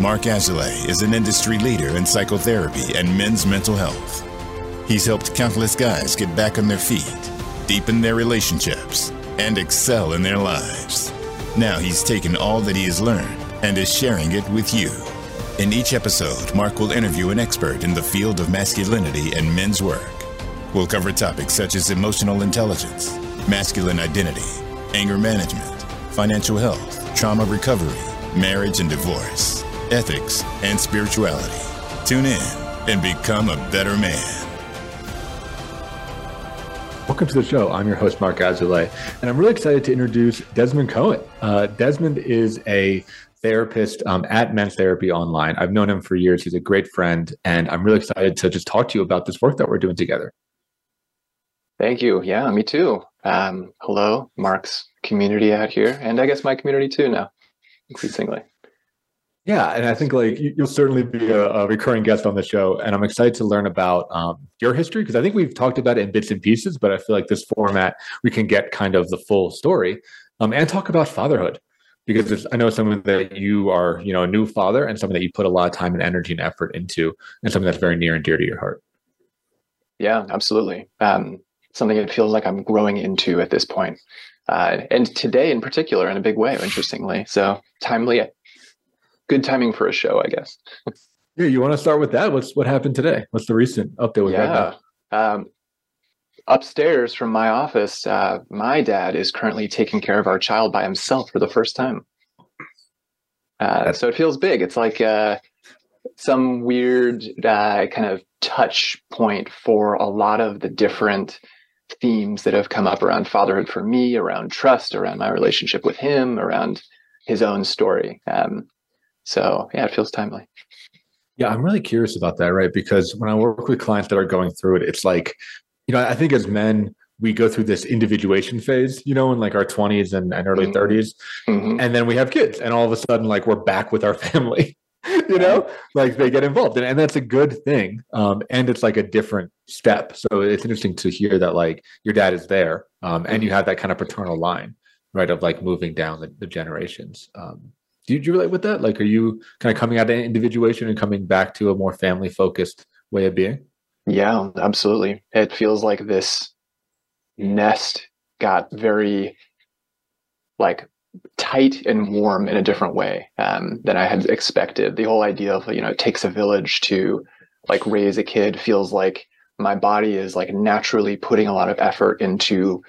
Mark Azoulay is an industry leader in psychotherapy and men's mental health. He's helped countless guys get back on their feet, deepen their relationships, and excel in their lives. Now he's taken all that he has learned and is sharing it with you. In each episode, Mark will interview an expert in the field of masculinity and men's work. We'll cover topics such as emotional intelligence, masculine identity, anger management, financial health, trauma recovery, marriage and divorce, ethics, and spirituality. Tune in and become a better man. Welcome to the show. I'm your host, Mark Azoulay, and I'm really excited to introduce Desmond Cohen. Uh, Desmond is a therapist um, at Men's Therapy Online. I've known him for years. He's a great friend, and I'm really excited to just talk to you about this work that we're doing together. Thank you. Yeah, me too. Um, hello, Mark's community out here, and I guess my community too now, increasingly. Yeah, and I think like you'll certainly be a, a, recurring guest on the show, and I'm excited to learn about um, your history because I think we've talked about it in bits and pieces, but I feel like this format we can get kind of the full story um, and talk about fatherhood because I know something that you are, you know, a new father and something that you put a lot of time and energy and effort into, and something that's very near and dear to your heart. Yeah, absolutely. Um, something it feels like I'm growing into at this point. Uh, and today in particular in a big way, interestingly. So timely good timing for a show, I guess. yeah, you want to start with that? What's what happened today? What's the recent update with yeah. that? Um, upstairs from my office, uh, my dad is currently taking care of our child by himself for the first time. Uh, so it feels big. It's like uh, some weird uh, kind of touch point for a lot of the different themes that have come up around fatherhood for me, around trust, around my relationship with him, around his own story. Um, so yeah, it feels timely. Yeah, I'm really curious about that, right? Because when I work with clients that are going through it, it's like, you know, I think as men, we go through this individuation phase, you know, in like our 20s and, and early mm-hmm. 30s. Mm-hmm. And then we have kids, and all of a sudden, like we're back with our family, you know, like they get involved. And, and that's a good thing. Um, and it's like a different step. So it's interesting to hear that like your dad is there um, and you mm-hmm. have that kind of paternal line, right, of like moving down the, the generations. Um, do you, do you relate with that? Like, are you kind of coming out of individuation and coming back to a more family focused way of being? Yeah, absolutely. It feels like this nest got very like tight and warm in a different way um, than I had expected. The whole idea of you know it takes a village to like raise a kid feels like my body is like naturally putting a lot of effort into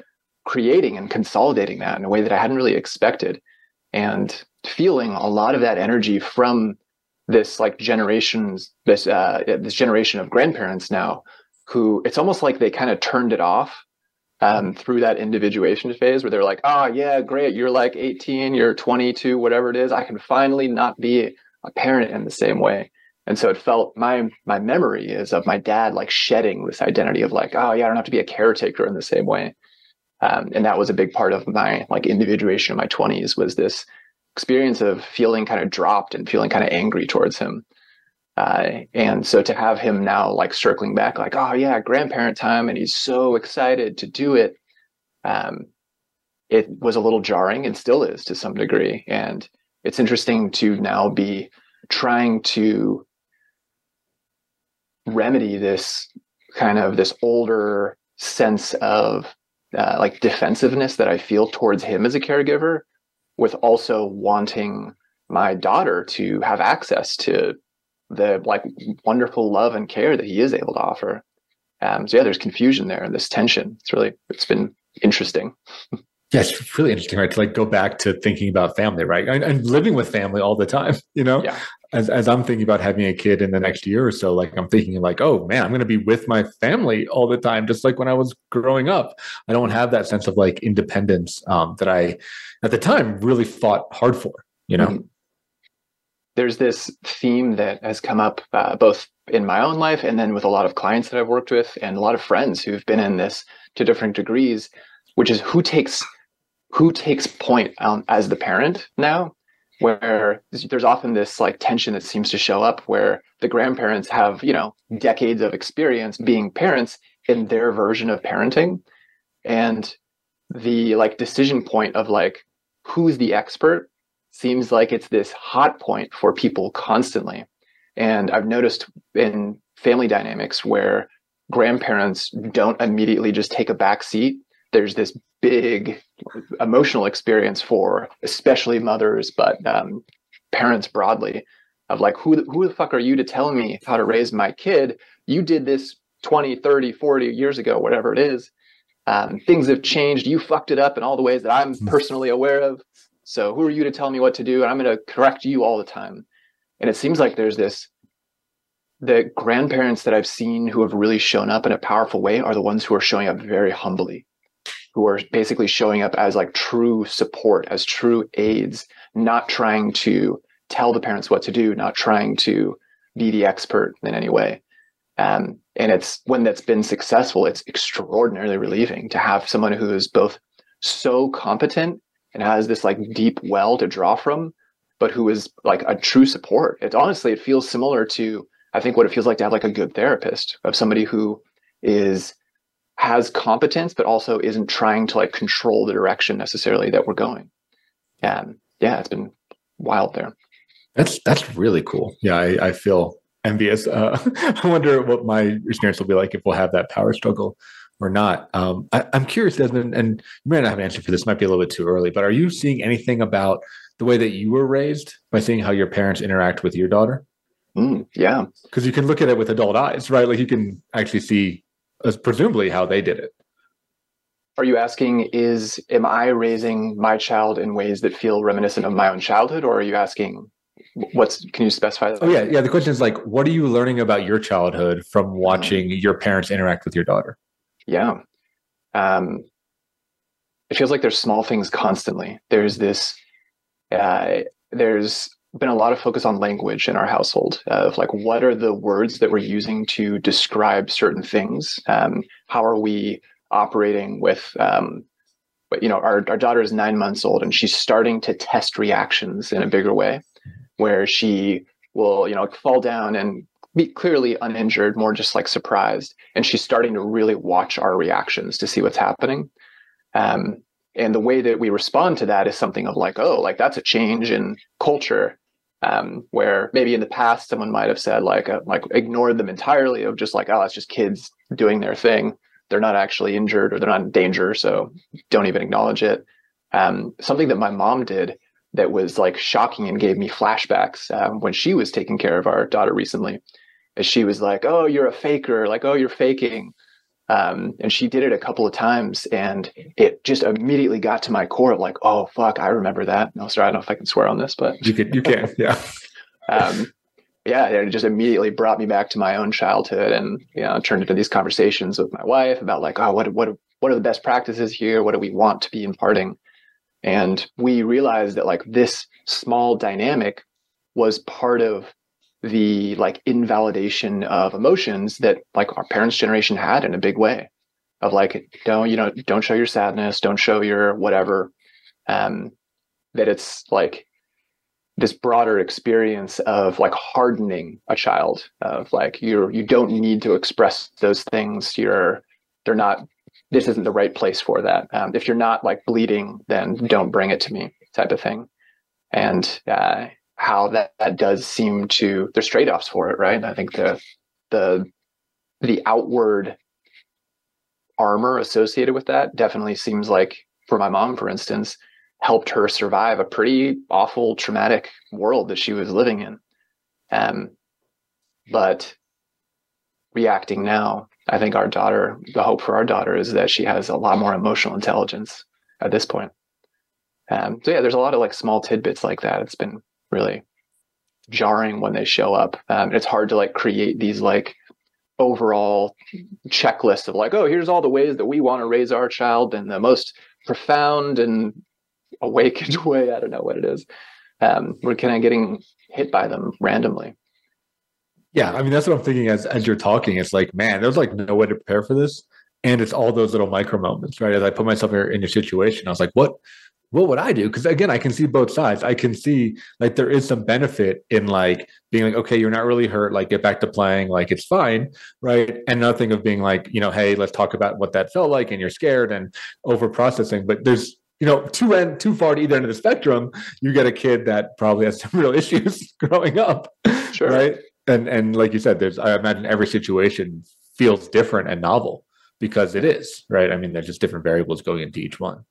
creating and consolidating that in a way that I hadn't really expected. And feeling a lot of that energy from this like generations this uh this generation of grandparents now who it's almost like they kind of turned it off um, through that individuation phase where they're like, oh, yeah, great. You're like 18, you're 22, whatever it is. I can finally not be a parent in the same way. And so it felt my my memory is of my dad like shedding this identity of like, oh yeah, I don't have to be a caretaker in the same way. Um, and that was a big part of my like individuation in my 20s was this experience of feeling kind of dropped and feeling kind of angry towards him. Uh, and so to have him now like circling back, like, oh yeah, grandparent time, and he's so excited to do it. Um, it was a little jarring and still is to some degree. And it's interesting to now be trying to remedy this kind of this older sense of uh, like defensiveness that I feel towards him as a caregiver with also wanting my daughter to have access to the like wonderful love and care that he is able to offer. Um, so yeah, there's confusion there and this tension. It's really it's been interesting. Yeah, it's really interesting, right? To like go back to thinking about family, right? And, and, living with family all the time, you know? Yeah. As, as I'm thinking about having a kid in the next year or so, like I'm thinking like, oh man, I'm going to be with my family all the time, just like when I was growing up. I don't have that sense of like independence um, that I, at the time, really fought hard for, you know? Mm-hmm. There's this theme that has come up uh, both in my own life and then with a lot of clients that I've worked with and a lot of friends who've been in this to different degrees, which is who takes who takes point um, as the parent now where there's often this like tension that seems to show up where the grandparents have you know decades of experience being parents in their version of parenting and the like decision point of like who's the expert seems like it's this hot point for people constantly. And I've noticed in family dynamics where grandparents don't immediately just take a back seat. There's this big emotional experience for especially mothers, but um, parents broadly of like, who, who the fuck are you to tell me how to raise my kid? You did this 20, 30, 40 years ago, whatever it is. Um, things have changed. You fucked it up in all the ways that I'm hmm. personally aware of. So who are you to tell me what to do? And I'm going to correct you all the time. And it seems like there's this the grandparents that I've seen who have really shown up in a powerful way are the ones who are showing up very humbly, who are basically showing up as like true support, as true aides, not trying to tell the parents what to do, not trying to be the expert in any way. Um, and it's when that's been successful, it's extraordinarily relieving to have someone who is both so competent and has this like deep well to draw from, but who is like a true support. It honestly, it feels similar to I think what it feels like to have like a good therapist of somebody who is has competence, but also isn't trying to like control the direction necessarily that we're going. And yeah, it's been wild there. That's that's really cool. Yeah, I, I feel envious. Uh, I wonder what my experience will be like if we'll have that power struggle or not. Um, I, am curious, Desmond, and you may not have an answer for this. Might be a little bit too early, but are you seeing anything about the way that you were raised by seeing how your parents interact with your daughter? Mm, yeah, because you can look at it with adult eyes, right? Like you can actually see, as presumably, how they did it. Are you asking, is am I raising my child in ways that feel reminiscent of my own childhood, or are you asking, what's? Can you specify that? Oh yeah, yeah. The question is like, what are you learning about your childhood from mm. watching mm. your parents interact with your daughter? Yeah, um, it feels like there's small things constantly. There's this. Uh, there's been a lot of focus on language in our household of like what are the words that we're using to describe certain things? Um, how are we operating with um, but you know our, our daughter is nine months old and she's starting to test reactions in a bigger way where she will you know fall down and be clearly uninjured more just like surprised and she's starting to really watch our reactions to see what's happening. Um, and the way that we respond to that is something of like oh like that's a change in culture um, where maybe in the past someone might have said like uh, like ignored them entirely of just like oh it's just kids doing their thing. They're not actually injured or they're not in danger so don't even acknowledge it. Um, something that my mom did that was like shocking and gave me flashbacks um, when she was taking care of our daughter recently she was like oh you're a faker. Like oh you're faking um, and she did it a couple of times and it just immediately got to my core of like, oh fuck, I remember that. No, sorry, I don't know if I can swear on this, but you can, you can, yeah. um, yeah, it just immediately brought me back to my own childhood and you know, turned into these conversations with my wife about like, oh, what what what are the best practices here? What do we want to be imparting? And we realized that like this small dynamic was part of the like invalidation of emotions that like our parents generation had in a big way of like don't you know don't show your sadness don't show your whatever um that it's like this broader experience of like hardening a child of like you're you don't need to express those things. You're they're not this isn't the right place for that. Um, if you're not like bleeding then don't bring it to me type of thing. And uh, how that, that does seem to there's trade-offs for it right? I think the the the outward armor associated with that definitely seems like for my mom for instance helped her survive a pretty awful traumatic world that she was living in. Um, but reacting now i think our daughter the hope for our daughter is that she has a lot more emotional intelligence at this point. Um, so yeah there's a lot of like small tidbits like that. It's been really jarring when they show up. Um, it's hard to like create these like overall checklist of like, oh, here's all the ways that we want to raise our child in the most profound and awakened way. I don't know what it is. Um, we're kind of getting hit by them randomly. Yeah, I mean that's what I'm thinking as as you're talking. It's like, man, there's like no way to prepare for this, and it's all those little micro moments, right? As I put myself in your situation, I was like, what what would I do? Because again, I can see both sides. I can see like there is some benefit in like being like, okay, you're not really hurt, like get back to playing, like it's fine, right? And nothing of being like, you know, hey, let's talk about what that felt like, and you're scared and over processing. But there's you know, too end too far to either end of the spectrum, you get a kid that probably has some real issues growing up. Sure. Right. And and like you said, there's I imagine every situation feels different and novel because it is, right? I mean, there's just different variables going into each one.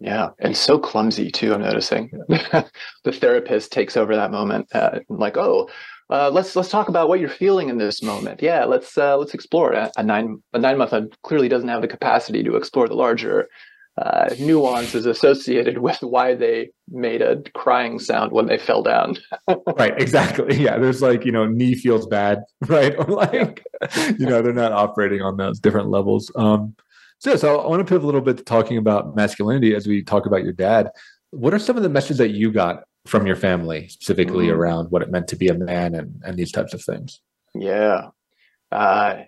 Yeah, and so clumsy too. I'm noticing the therapist takes over that moment, uh, like, oh, uh, let's let's talk about what you're feeling in this moment. Yeah, let's uh, let's explore. A, a nine a nine month old clearly doesn't have the capacity to explore the larger uh, nuances associated with why they made a crying sound when they fell down. right, exactly. Yeah, there's like, you know, knee feels bad, right? Or like, you know, they're not operating on those different levels. Um, so, so I want to pivot a little bit to talking about masculinity as we talk about your dad. What are some of the messages that you got from your family, specifically mm. around what it meant to be a man and, and these types of things? Yeah. Uh,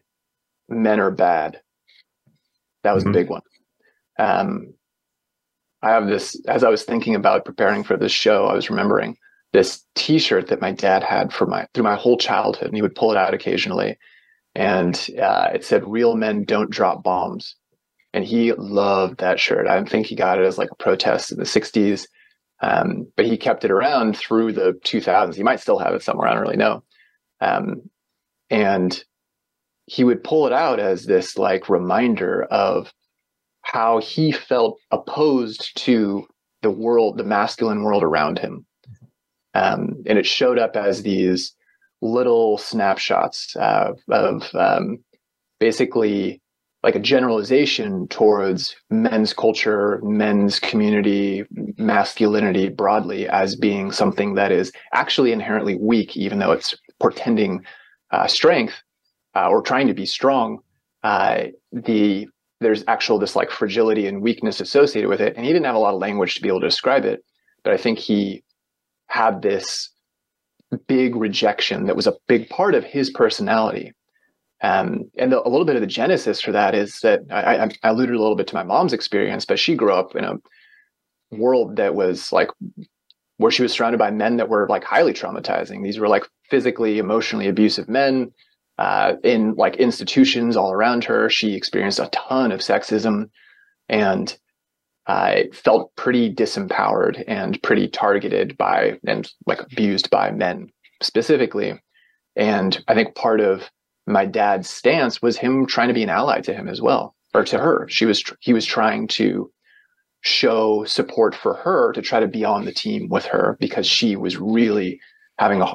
men are bad. That was mm-hmm. a big one. Um, I have this, as I was thinking about preparing for this show, I was remembering this t-shirt that my dad had for my, through my whole childhood. And he would pull it out occasionally. And uh, it said, real men don't drop bombs and he loved that shirt. I think he got it as like a protest in the 60s, um, but he kept it around through the 2000s. He might still have it somewhere. I don't really know. Um, and he would pull it out as this like reminder of how he felt opposed to the world, the masculine world around him. Um, and it showed up as these little snapshots uh, of um, basically like a generalization towards men's culture, men's community, masculinity broadly as being something that is actually inherently weak, even though it's portending uh, strength uh, or trying to be strong. Uh, the there's actual this like fragility and weakness associated with it, and he didn't have a lot of language to be able to describe it. But I think he had this big rejection that was a big part of his personality um, and the, a little bit of the genesis for that is that I, I, alluded a little bit to my mom's experience, but she grew up in a world that was like where she was surrounded by men that were like highly traumatizing. These were like physically, emotionally abusive men uh, in like institutions all around her. She experienced a ton of sexism and I uh, felt pretty disempowered and pretty targeted by and like abused by men specifically. And I think part of my dad's stance was him trying to be an ally to him as well or to her. She was he was trying to show support for her to try to be on the team with her because she was really having a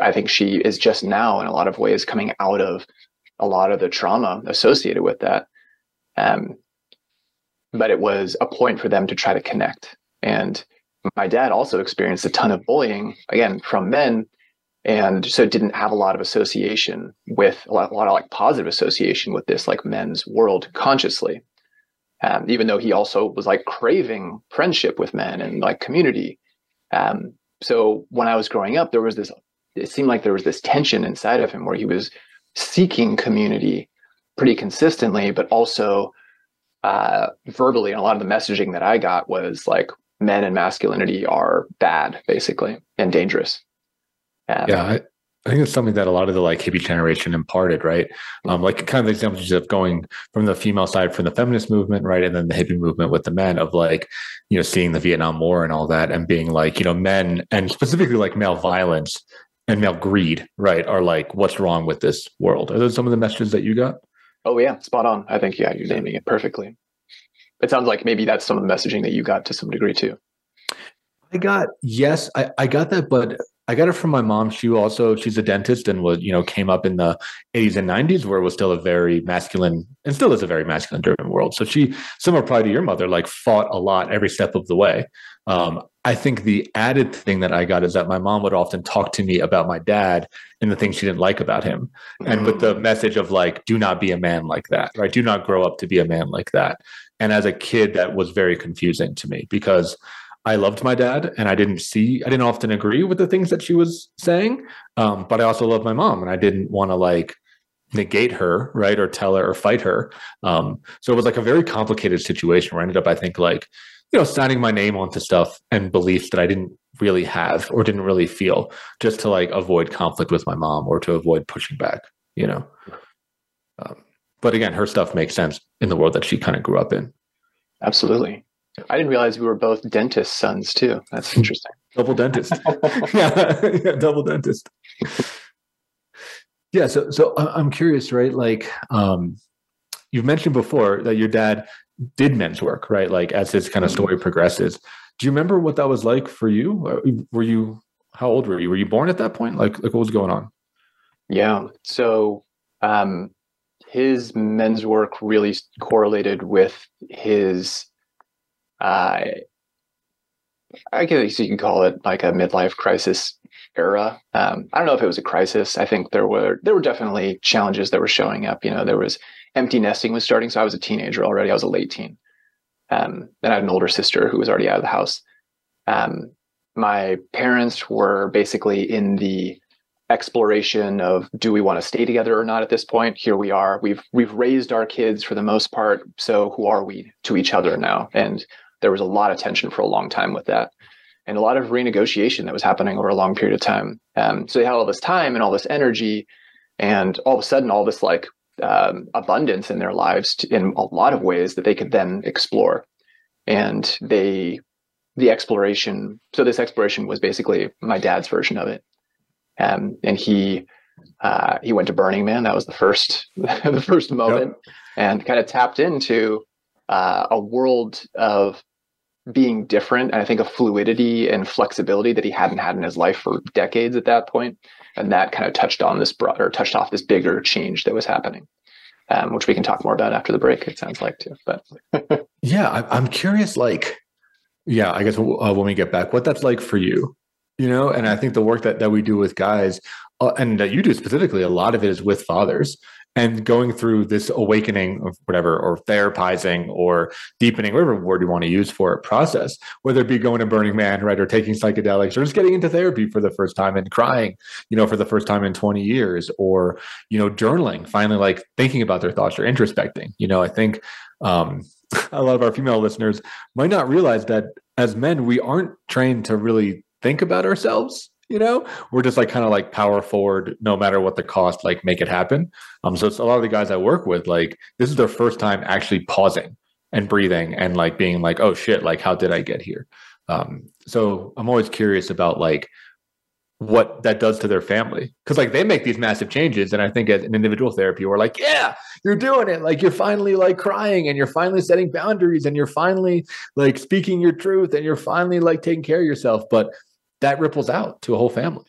i think she is just now in a lot of ways coming out of a lot of the trauma associated with that. Um, but it was a point for them to try to connect. And my dad also experienced a ton of bullying again from men and so didn't have a lot of association with a lot, a lot of like positive association with this like men's world consciously. Um, even though he also was like craving friendship with men and like community. Um, so when i was growing up there was this it seemed like there was this tension inside of him where he was seeking community pretty consistently but also uh, verbally and a lot of the messaging that i got was like men and masculinity are bad basically and dangerous um, yeah, I, I, think it's something that a lot of the like hippie generation imparted, right? Um, like kind of examples of going from the female side from the feminist movement, right, and then the hippie movement with the men of like, you know, seeing the Vietnam War and all that, and being like, you know, men and specifically like male violence and male greed, right, are like, what's wrong with this world? Are those some of the messages that you got? Oh yeah, spot on. I think yeah, you're naming it perfectly. It sounds like maybe that's some of the messaging that you got to some degree too. I got yes, I, I got that, but I got it from my mom. She also she's a dentist and was you know came up in the 80s and 90s where it was still a very masculine and still is a very masculine driven world. So she similar probably to your mother like fought a lot every step of the way. Um, I think the added thing that I got is that my mom would often talk to me about my dad and the things she didn't like about him, and with the mm. message of like, do not be a man like that, right? Do not grow up to be a man like that. And as a kid, that was very confusing to me because I loved my dad and I didn't see, I didn't often agree with the things that she was saying. Um, but I also loved my mom and I didn't want to like negate her, right? Or tell her or fight her. Um, so it was like a very complicated situation where I ended up, I think, like, you know, signing my name onto stuff and beliefs that I didn't really have or didn't really feel just to like avoid conflict with my mom or to avoid pushing back, you know. Um, but again, her stuff makes sense in the world that she kind of grew up in. Absolutely I didn't realize we were both dentist sons too. That's interesting. double dentist. yeah, yeah, double dentist. Yeah, so so I'm curious, right? Like, um, you've mentioned before that your dad did men's work, right? Like as his kind of story progresses. Do you remember what that was like for you? Uh, were you how old were you? Were you born at that point? Like, like what was going on? Yeah. So um, his men's work really correlated with his uh, I guess you can call it like a midlife crisis era. Um, I don't know if it was a crisis. I think there were there were definitely challenges that were showing up. You know, there was empty nesting was starting, so I was a teenager already. I was a late teen. Um, then I had an older sister who was already out of the house. Um, my parents were basically in the exploration of do we want to stay together or not at this point here we are we've we've raised our kids for the most part so who are we to each other now and there was a lot of tension for a long time with that and a lot of renegotiation that was happening over a long period of time um, so they had all this time and all this energy and all of a sudden all this like um, abundance in their lives to, in a lot of ways that they could then explore and they the exploration so this exploration was basically my dad's version of it um, and he uh, he went to Burning Man. That was the first the first moment, yep. and kind of tapped into uh, a world of being different. And I think a fluidity and flexibility that he hadn't had in his life for decades at that point. And that kind of touched on this broader, touched off this bigger change that was happening. Um, which we can talk more about after the break. It sounds like too, but yeah, I, am curious. Like, yeah, I guess uh, when we get back, what that's like for you you know and i think the work that, that we do with guys uh, and that you do specifically a lot of it is with fathers and going through this awakening of whatever or therapizing or deepening whatever word you want to use for it process whether it be going to burning man right or taking psychedelics or just getting into therapy for the first time and crying you know for the first time in 20 years or you know journaling finally like thinking about their thoughts or introspecting. You know i think um a lot of our female listeners might not realize that as men we aren't trained to really think about ourselves you know? We're just like kind of like power forward no matter what the cost like make it happen. Um so it's a lot of the guys i work with like this is their first time actually pausing and breathing and like being like oh shit like how did i get here? Um so i'm always curious about like what that does to their family. Because like they make these massive changes and i think as an individual therapy we're like yeah you're doing it. Like you're finally like crying and you're finally setting boundaries and you're finally like speaking your truth and you're finally like taking care of yourself. But that ripples out to a whole family.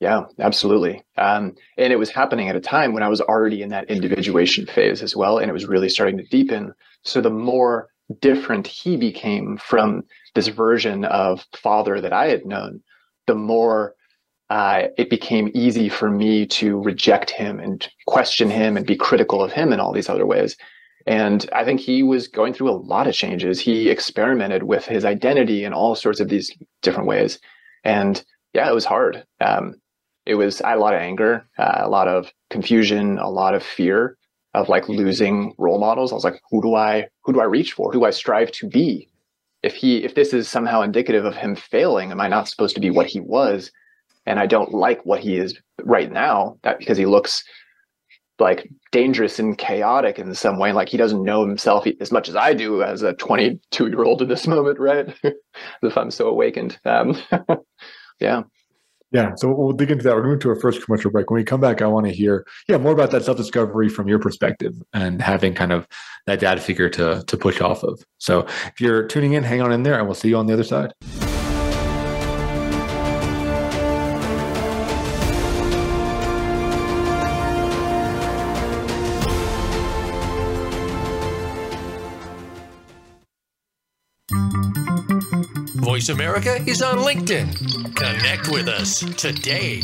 Yeah, absolutely. Um, and it was happening at a time when I was already in that individuation phase as well. And it was really starting to deepen. So the more different he became from this version of father that I had known, the more uh, it became easy for me to reject him and question him and be critical of him in all these other ways. And I think he was going through a lot of changes. He experimented with his identity in all sorts of these different ways. And yeah, it was hard. Um, it was, I had a lot of anger, uh, a lot of confusion, a lot of fear of like losing role models. I was like, who do I, who do I reach for? Who do I strive to be? If he, if this is somehow indicative of him failing, am I not supposed to be what he was? And I don't like what he is right now that because he looks like dangerous and chaotic in some way. Like he doesn't know himself as much as I do as a 22 year old in this moment, right? if I'm so awakened. Um, yeah. Yeah. So we'll dig into that. We're going to a first commercial break. When we come back, I want to hear, yeah, more about that self discovery from your perspective and having kind of that dad figure to to push off of. So if you're tuning in, hang on in there, and we'll see you on the other side. America is on LinkedIn. Connect with us today.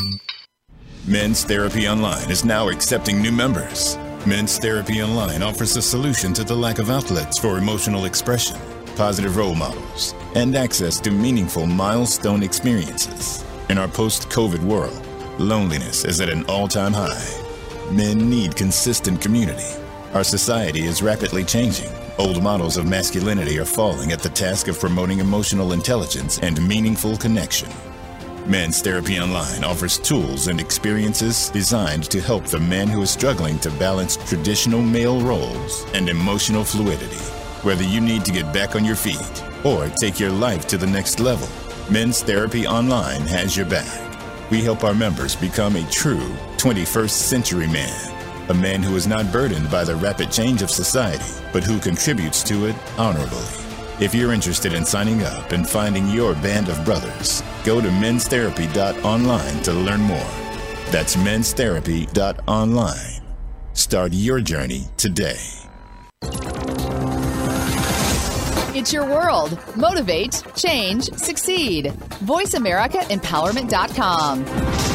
Men's Therapy Online is now accepting new members. Men's Therapy Online offers a solution to the lack of outlets for emotional expression, positive role models, and access to meaningful milestone experiences. In our post COVID world, loneliness is at an all time high. Men need consistent community. Our society is rapidly changing Old models of masculinity are falling at the task of promoting emotional intelligence and meaningful connection. Men's Therapy Online offers tools and experiences designed to help the man who is struggling to balance traditional male roles and emotional fluidity. Whether you need to get back on your feet or take your life to the next level, Men's Therapy Online has your back. We help our members become a true 21st century man, a man who is not burdened by the rapid change of society, but who contributes to it honorably. If you're interested in signing up and finding your band of brothers, go to menstherapy.online to learn more. That's menstherapy.online. Start your journey today. It's your world. Motivate, change, succeed. VoiceAmericaEmpowerment.com.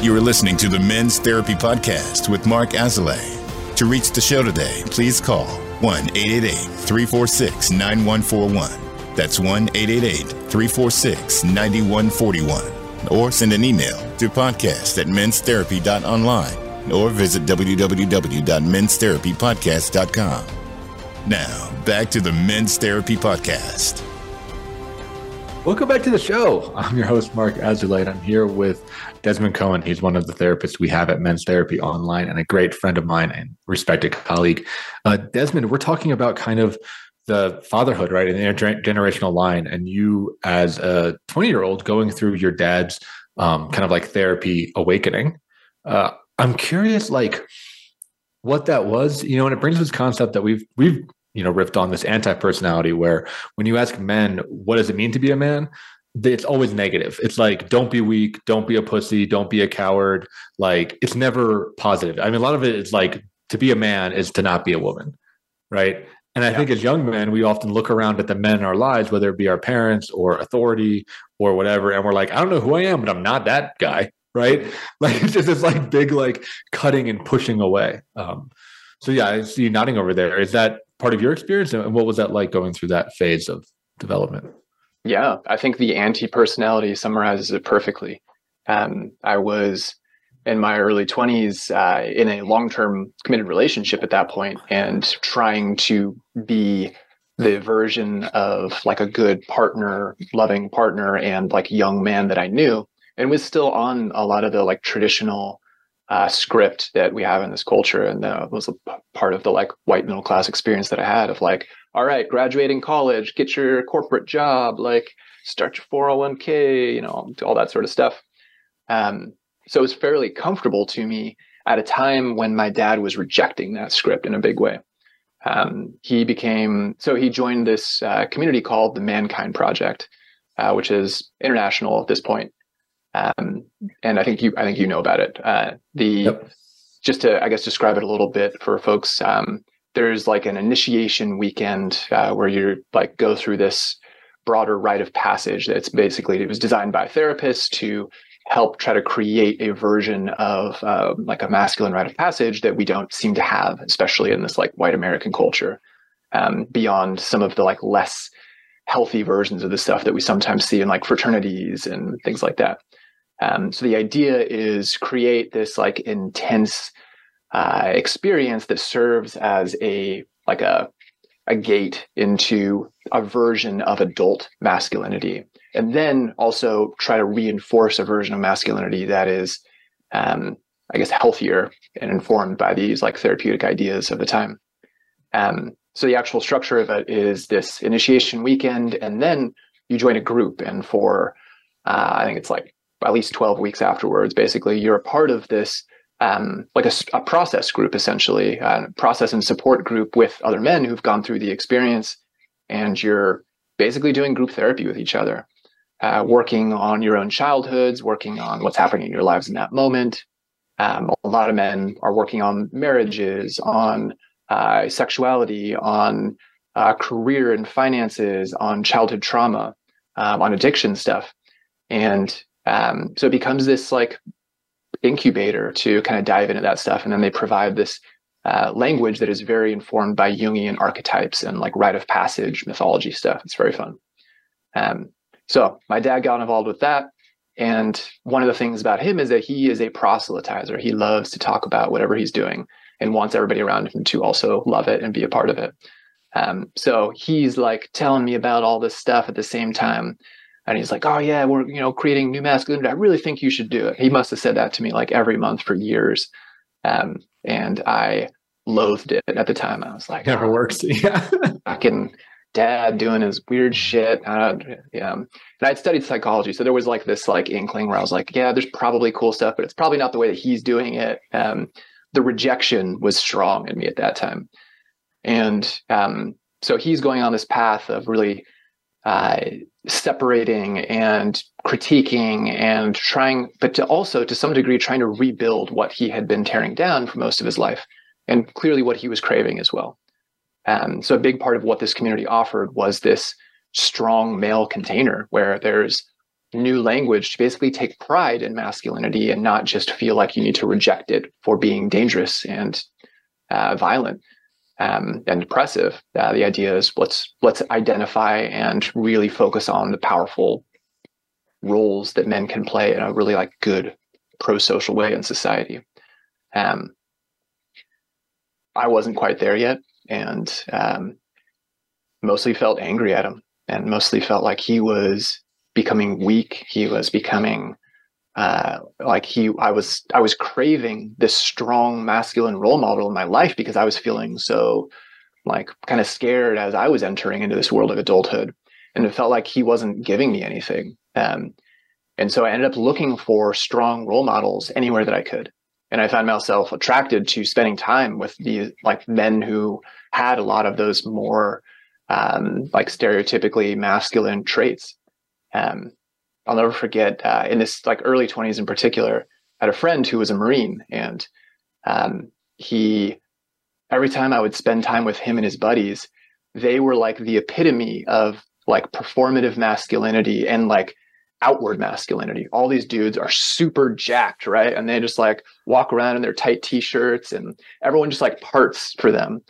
You are listening to the Men's Therapy Podcast with Mark Azoulay. To reach the show today, please call 1 888 346 9141. That's 1 888 346 9141. Or send an email to podcast at menstherapy.online or visit www.menstherapypodcast.com. Now, back to the Men's Therapy Podcast. Welcome back to the show. I'm your host, Mark Azoulay. I'm here with Desmond Cohen. He's one of the therapists we have at Men's Therapy Online and a great friend of mine and respected colleague. Uh, Desmond, we're talking about kind of the fatherhood, right, and the intergenerational line, and you as a 20 year old going through your dad's um, kind of like therapy awakening. Uh, I'm curious, like, what that was, you know, and it brings this concept that we've we've you know riffed on this anti-personality where when you ask men what does it mean to be a man it's always negative. It's like don't be weak don't be a pussy don't be a coward. Like it's never positive. I mean a lot of it is like to be a man is to not be a woman right? And i yeah. think as young men we often look around at the men in our lives whether it be our parents or authority or whatever and we're like i don't know who i am but i'm not that guy right? Like it's just this like big like cutting and pushing away. Um so yeah i see you nodding over there. Is that part of your experience and what was that like going through that phase of development yeah i think the anti-personality summarizes it perfectly. Um, i was in my early 20s uh, in a long-term committed relationship at that point and trying to be the version of like a good partner loving partner and like young man that i knew and was still on a lot of the like traditional uh, script that we have in this culture, and that was part of the like white middle class experience that I had of like, all right, graduating college, get your corporate job, like start your 401k, you know, all that sort of stuff. Um, so it was fairly comfortable to me at a time when my dad was rejecting that script in a big way. Um, he became so he joined this uh, community called the Mankind Project, uh, which is international at this point. Um, and I think you I think you know about it. Uh, the yep. just to I guess describe it a little bit for folks. Um, there's like an initiation weekend uh, where you like go through this broader rite of passage. That's basically it was designed by therapists to help try to create a version of uh, like a masculine rite of passage that we don't seem to have, especially in this like white American culture. Um, beyond some of the like less healthy versions of the stuff that we sometimes see in like fraternities and things like that. Um, so the idea is create this like intense uh, experience that serves as a like a a gate into a version of adult masculinity, and then also try to reinforce a version of masculinity that is, um, I guess, healthier and informed by these like therapeutic ideas of the time. Um, so the actual structure of it is this initiation weekend, and then you join a group, and for uh, I think it's like at least 12 weeks afterwards, basically, you're a part of this, um, like a, a, process group, essentially, a process and support group with other men who've gone through the experience. And you're basically doing group therapy with each other, uh, working on your own childhoods, working on what's happening in your lives in that moment. Um, a lot of men are working on marriages, on uh, sexuality, on uh, career and finances, on childhood trauma, um, on addiction stuff. And um, so it becomes this like incubator to kind of dive into that stuff. And then they provide this uh, language that is very informed by Jungian archetypes and like rite of passage mythology stuff. It's very fun. Um, so my dad got involved with that. And one of the things about him is that he is a proselytizer. He loves to talk about whatever he's doing and wants everybody around him to also love it and be a part of it. Um, so he's like telling me about all this stuff at the same time and he's like, "Oh yeah, we're you know creating new masculinity. I really think you should do it." He must have said that to me like every month for years, um, and I loathed it at the time. I was like, Never "Oh, works. Yeah. fucking dad doing his weird shit. Uh, yeah. And I'd studied psychology. So there was like this like inkling where I was like, yeah, there's probably cool stuff, but it's probably not the way that he's doing it. Um, the rejection was strong in me at that time. And um, so he's going on this path of really uh, separating and critiquing and trying, but to also to some degree trying to rebuild what he had been tearing down for most of his life and clearly what he was craving as well. Um, so a big part of what this community offered was this strong male container where there's new language to basically take pride in masculinity and not just feel like you need to reject it for being dangerous and uh, violent um, and oppressive. Uh, the idea is let's let's identify and really focus on the powerful roles that men can play in a really like good pro-social way in society. Um, I wasn't quite there yet and um, mostly felt angry at him and mostly felt like he was becoming weak he was becoming uh, like he i was i was craving this strong masculine role model in my life because i was feeling so like kind of scared as i was entering into this world of adulthood. And it felt like he wasn't giving me anything. Um, and so i ended up looking for strong role models anywhere that i could. And i found myself attracted to spending time with these like men who had a lot of those more um, like stereotypically masculine traits. Um, I'll never forget uh, in this like early 20s in particular, I had a friend who was a Marine and um, he, every time I would spend time with him and his buddies, they were like the epitome of like performative masculinity and like outward masculinity. All these dudes are super jacked, right? And they just like walk around in their tight t-shirts and everyone just like parts for them.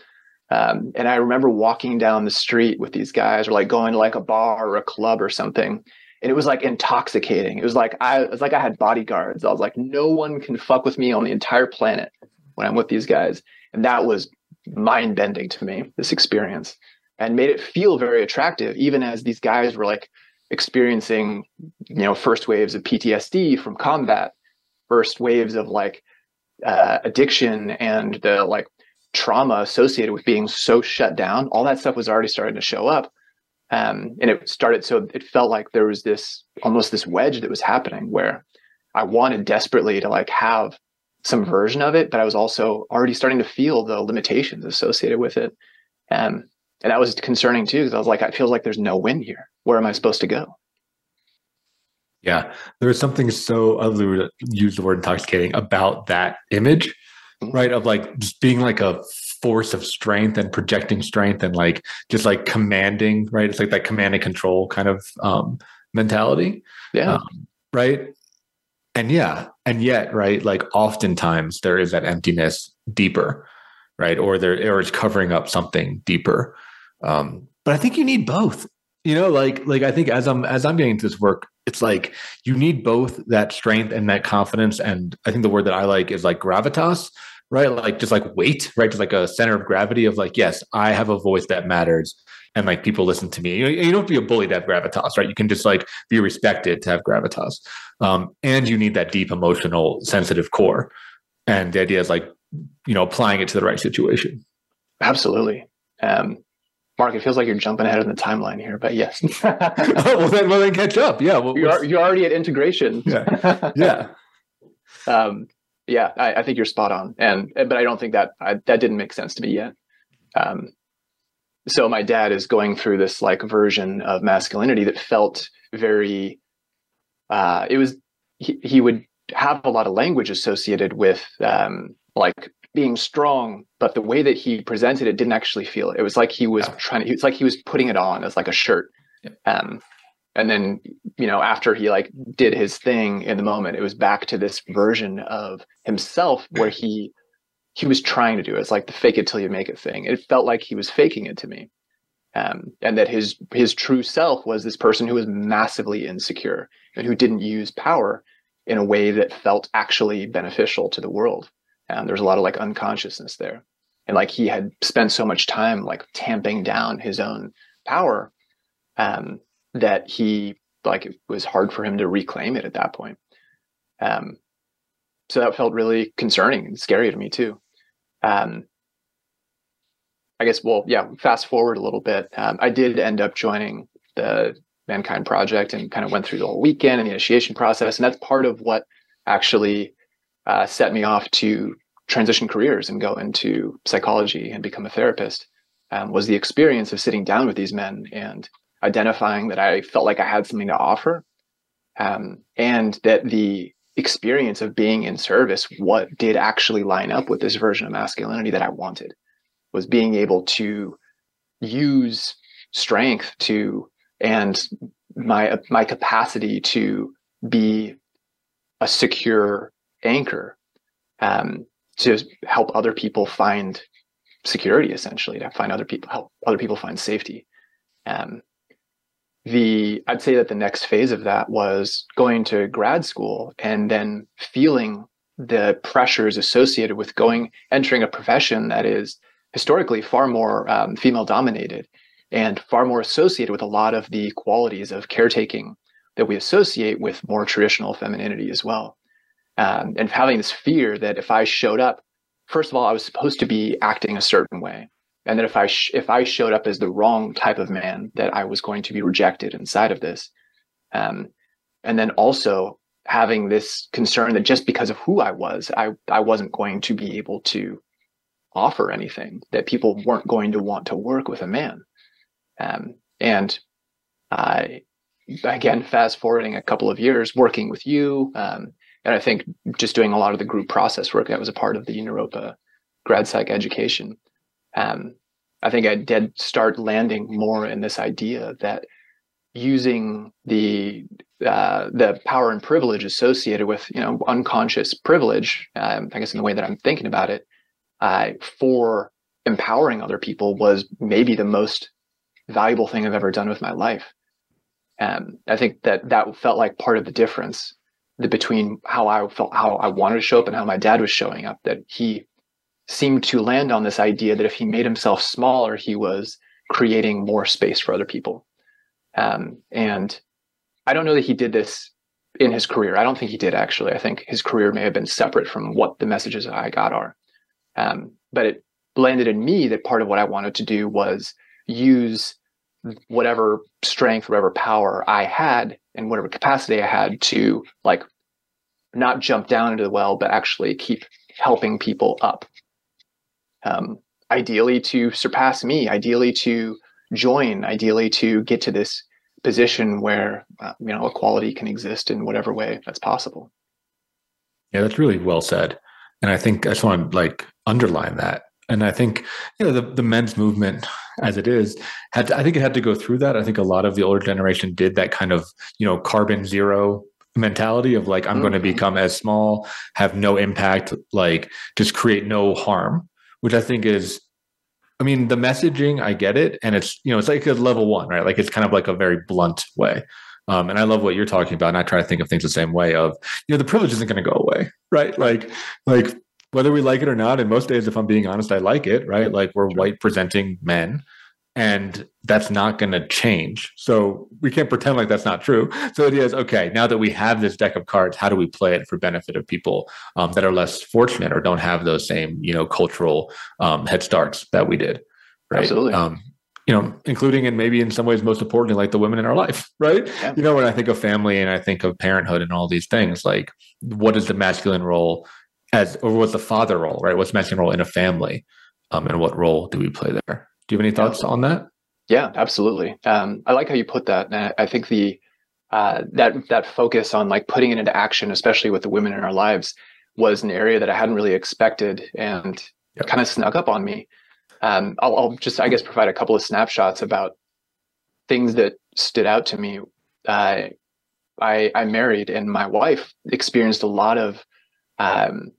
Um, and I remember walking down the street with these guys, or like going to like a bar or a club or something, and it was like intoxicating. It was like I it was like I had bodyguards. I was like, no one can fuck with me on the entire planet when I'm with these guys, and that was mind bending to me. This experience and made it feel very attractive, even as these guys were like experiencing, you know, first waves of PTSD from combat, first waves of like uh, addiction and the like trauma associated with being so shut down, all that stuff was already starting to show up. Um, and it started, so it felt like there was this almost this wedge that was happening where I wanted desperately to like have some version of it, but I was also already starting to feel the limitations associated with it. Um, and that was concerning too, because I was like, I feel like there's no win here. Where am I supposed to go? Yeah, there's something so I use the word intoxicating about that image, Mhm. right? Of like just being like a force of strength and projecting strength and like just like commanding, right? It's like that command and control kind of um, mentality, Yeah. um, right? And yeah, and yet, right? Like oftentimes there is that emptiness deeper, right? Or there, or it's covering up something deeper. Um, but I think you need both. You know, like like I think as I'm as I'm getting into this work, it's like you need both that strength and that confidence. And I think the word that I like is like gravitas, right? Like just like weight, right? Just like a center of gravity of like, yes, I have a voice that matters. And like people listen to me. You, know, you don't have to be a bully to have gravitas, right? You can just like be respected to have gravitas. Um, and you need that deep emotional, sensitive core. And the idea is like, you know, applying it to the right situation. Absolutely. Um, Mark, it feels like you're jumping ahead of the timeline here, but yes. oh, well, then, well, then catch up. Yeah. Well, you're, you're already at integration. Yeah. yeah. um, yeah, I, I think you're spot on. And, but I don't think that, I, that didn't make sense to me yet. Um, so my dad is going through this like version of masculinity that felt very, uh, it was, he, he would have a lot of language associated with, um, like being strong, but the way that he presented it didn't actually feel it. It was like he was trying to, it's like he was putting it on as like a shirt. Um, and then, you know, after he like did his thing in the moment, it was back to this version of himself where he, he was trying to do it. It's like the fake it till you make it thing. It felt like he was faking it to me. Um, and that his, his true self was this person who was massively insecure and who didn't use power in a way that felt actually beneficial to the world. And there's a lot of like unconsciousness there. And like he had spent so much time like tamping down his own power um, that he like it was hard for him to reclaim it at that point. Um, so that felt really concerning and scary to me too. Um, I guess, well, yeah, fast forward a little bit. Um, I did end up joining the Mankind Project and kind of went through the whole weekend and the initiation process. And that's part of what actually uh, set me off to transition careers and go into psychology and become a therapist um, was the experience of sitting down with these men and identifying that I felt like I had something to offer um, and that the experience of being in service what did actually line up with this version of masculinity that I wanted was being able to use strength to and my my capacity to be a secure anchor um, to help other people find security essentially to find other people help other people find safety. Um, the i'd say that the next phase of that was going to grad school and then feeling the pressures associated with going entering a profession that is historically far more um, female dominated and far more associated with a lot of the qualities of caretaking that we associate with more traditional femininity as well. Um, and having this fear that if i showed up first of all i was supposed to be acting a certain way and that if I sh- if I showed up as the wrong type of man, that I was going to be rejected inside of this, um, and then also having this concern that just because of who I was, I I wasn't going to be able to offer anything, that people weren't going to want to work with a man, um, and I again fast forwarding a couple of years working with you, um, and I think just doing a lot of the group process work that was a part of the Naropa grad psych education um, I think I did start landing more in this idea that using the uh, the power and privilege associated with you know unconscious privilege, um, I guess in the way that I'm thinking about it, uh, for empowering other people was maybe the most valuable thing I've ever done with my life. Um, I think that that felt like part of the difference between how I felt, how I wanted to show up, and how my dad was showing up. That he seemed to land on this idea that if he made himself smaller, he was creating more space for other people. Um, and I don't know that he did this in his career. I don't think he did actually. I think his career may have been separate from what the messages I got are. Um, but it landed in me that part of what I wanted to do was use whatever strength, whatever power I had, and whatever capacity I had to like not jump down into the well, but actually keep helping people up um, ideally to surpass me, ideally to join, ideally to get to this position where uh, you know equality can exist in whatever way that's possible. Yeah, that's really well said, and I think I just want to like underline that. And I think you know the the men's movement as it is had to, I think it had to go through that. I think a lot of the older generation did that kind of you know carbon zero mentality of like I'm mm-hmm. going to become as small, have no impact, like just create no harm which I think is, I mean, the messaging, I get it. And it's, you know, it's like a level one, right? Like it's kind of like a very blunt way. Um, and I love what you're talking about. And I try to think of things the same way of, you know, the privilege isn't going to go away, right? Like, like whether we like it or not. And most days, if I'm being honest, I like it, right? Like we're white presenting men and that's not going to change. So we can't pretend like that's not true. So it is okay. Now that we have this deck of cards, how do we play it for benefit of people um, that are less fortunate or don't have those same you know cultural um, head starts that we did? Right. Absolutely. Um, you know, including and maybe in some ways most importantly, like the women in our life, right? Yeah. You know, when I think of family and I think of parenthood and all these things, like what is the masculine role as, or what's the father role, right? What's masculine role in a family, um, and what role do we play there? Do you have any thoughts on that? Yeah, absolutely. Um, I like how you put that. And I think the uh, that that focus on like putting it into action, especially with the women in our lives, was an area that I hadn't really expected and yep. kind of snuck up on me. Um, I'll, I'll, just, I guess, provide a couple of snapshots about things that stood out to me. Uh, I, I married, and my wife experienced a lot of um,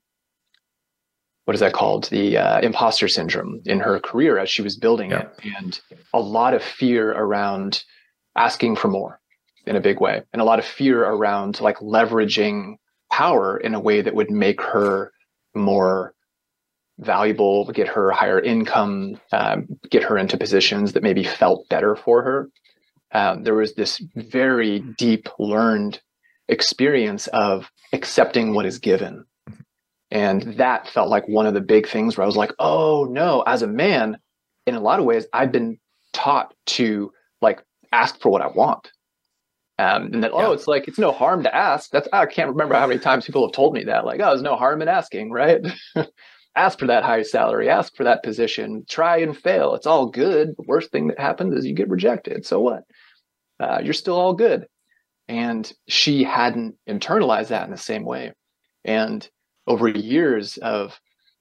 what is that called? The uh, imposter syndrome in her career as she was building yeah. it, and a lot of fear around asking for more in a big way, and a lot of fear around like leveraging power in a way that would make her more valuable, get her higher income, um, get her into positions that maybe felt better for her. um, there was this very deep learned experience of accepting what is given. And that felt like one of the big things where I was like, oh no, as a man, in a lot of ways, I've been taught to like ask for what I want. Um, and then, oh, it's like, it's no harm to ask. That's, I can't remember how many times people have told me that. Like, oh, there's no harm in asking, right? ask for that high salary, ask for that position, try and fail. It's all good. The worst thing that happens is you get rejected. So what? Uh, you're still all good. And she hadn't internalized that in the same way. And over years of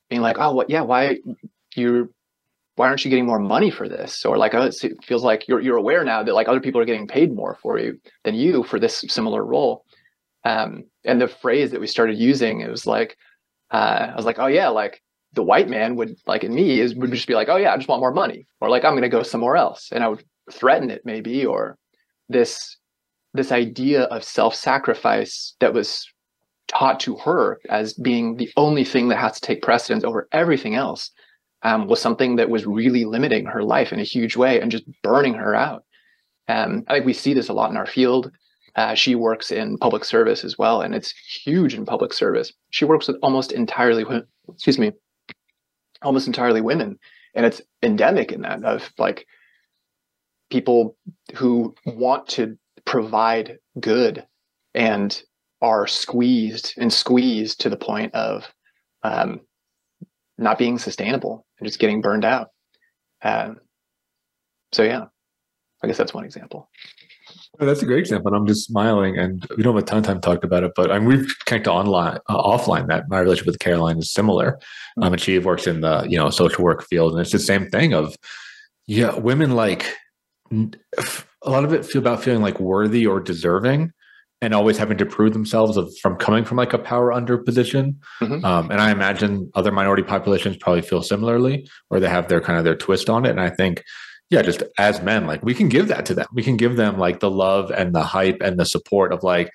being like, oh, what? Yeah, why you're why aren't you getting more money for this? Or like, oh, it feels like you're you're aware now that like other people are getting paid more for you than you for this similar role. Um, and the phrase that we started using, it was like, uh, I was like, oh yeah, like the white man would like in me is would just be like, oh yeah, I just want more money, or like I'm to go somewhere else, and I would threaten it maybe, or this this idea of self-sacrifice that was taught to her as being the only thing that has to take precedence over everything else um, was something that was really limiting her life in a huge way and just burning her out. Um, I think we see this a lot in our field. Uh, she works in public service as well, and it's huge in public service. She works with almost entirely, excuse me, almost entirely women, and it's endemic in that of like people who want to provide good and are squeezed and squeezed to the point of um, not being sustainable and just getting burned out. Um, so yeah, I guess that's one example. Oh, that's a great example. And I'm just smiling, and we don't have a ton of time to talk about it, but I mean, we've connected online, uh, offline. That my relationship with Caroline is similar. Mm-hmm. Um, and she works in the you know social work field, and it's the same thing. Of yeah, women like a lot of it feel about feeling like worthy or deserving, and always having to prove themselves of from coming from like a power under position. Mm-hmm. Um, and I imagine other minority populations probably feel similarly, or they have their kind of their twist on it. And I think yeah, just as men, like we can give that to them. We can give them like the love and the hype and the support of like,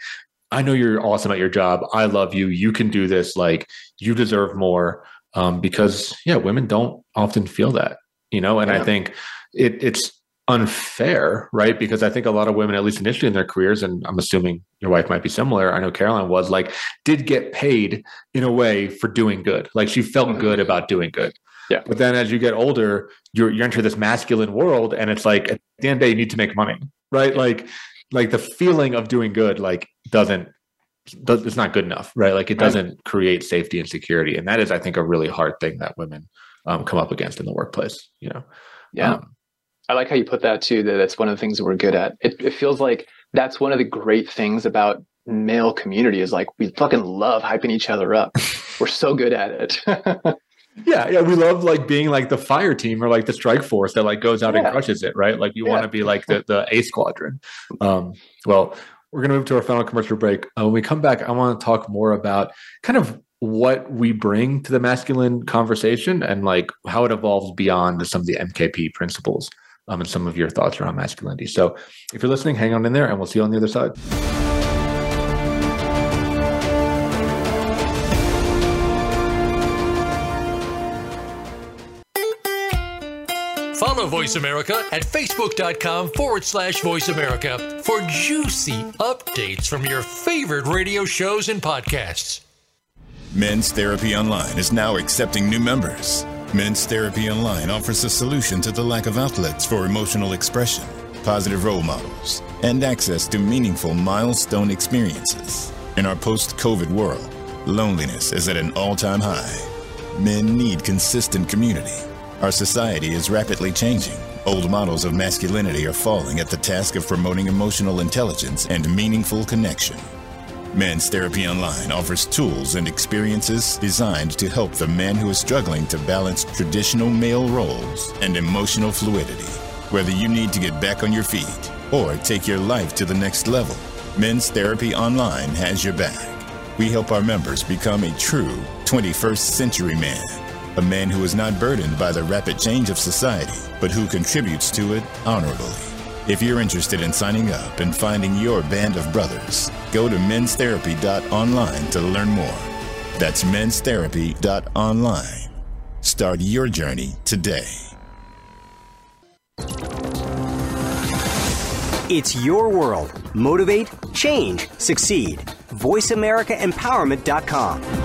I know you're awesome at your job. I love you. You can do this. Like you deserve more. Um, because yeah, women don't often feel that, you know, and yeah. I think it, it's unfair, right? Because I think a lot of women, at least initially in their careers, and I'm assuming your wife might be similar. I know Caroline was like, did get paid in a way for doing good. Like she felt mm-hmm. good about doing good. Yeah. But then as you get older, you're you enter this masculine world and it's like at the end of the day you need to make money. Right. Like like the feeling of doing good like doesn't does, it's not good enough. Right. Like it doesn't right. create safety and security. And that is, I think, a really hard thing that women um, come up against in the workplace, you know. Yeah. Um, I like how you put that too, that that's one of the things that we're good at. It, it feels like that's one of the great things about male community is like we fucking love hyping each other up. we're so good at it. Yeah, yeah, we love like being like the fire team or like the strike force that like goes out yeah. and crushes it, right? Like you yeah. want to be like the the A squadron. Um, well, we're gonna move to our final commercial break. Uh, when we come back, I want to talk more about kind of what we bring to the masculine conversation and like how it evolves beyond some of the MKP principles um, and some of your thoughts around masculinity. So, if you're listening, hang on in there, and we'll see you on the other side. Follow Voice America at facebook.com forward slash voice America for juicy updates from your favorite radio shows and podcasts. Men's Therapy Online is now accepting new members. Men's Therapy Online offers a solution to the lack of outlets for emotional expression, positive role models, and access to meaningful milestone experiences. In our post COVID world, loneliness is at an all time high. Men need consistent community our society is rapidly changing. Old models of masculinity are falling at the task of promoting emotional intelligence and meaningful connection. Men's Therapy Online offers tools and experiences designed to help the man who is struggling to balance traditional male roles and emotional fluidity. Whether you need to get back on your feet or take your life to the next level, Men's Therapy Online has your back. We help our members become a true 21st century man a man who is not burdened by the rapid change of society, but who contributes to it honorably. If you're interested in signing up and finding your band of brothers, go to menstherapy.online to learn more. That's menstherapy.online. Start your journey today. It's your world. Motivate, change, succeed. VoiceAmericaEmpowerment.com.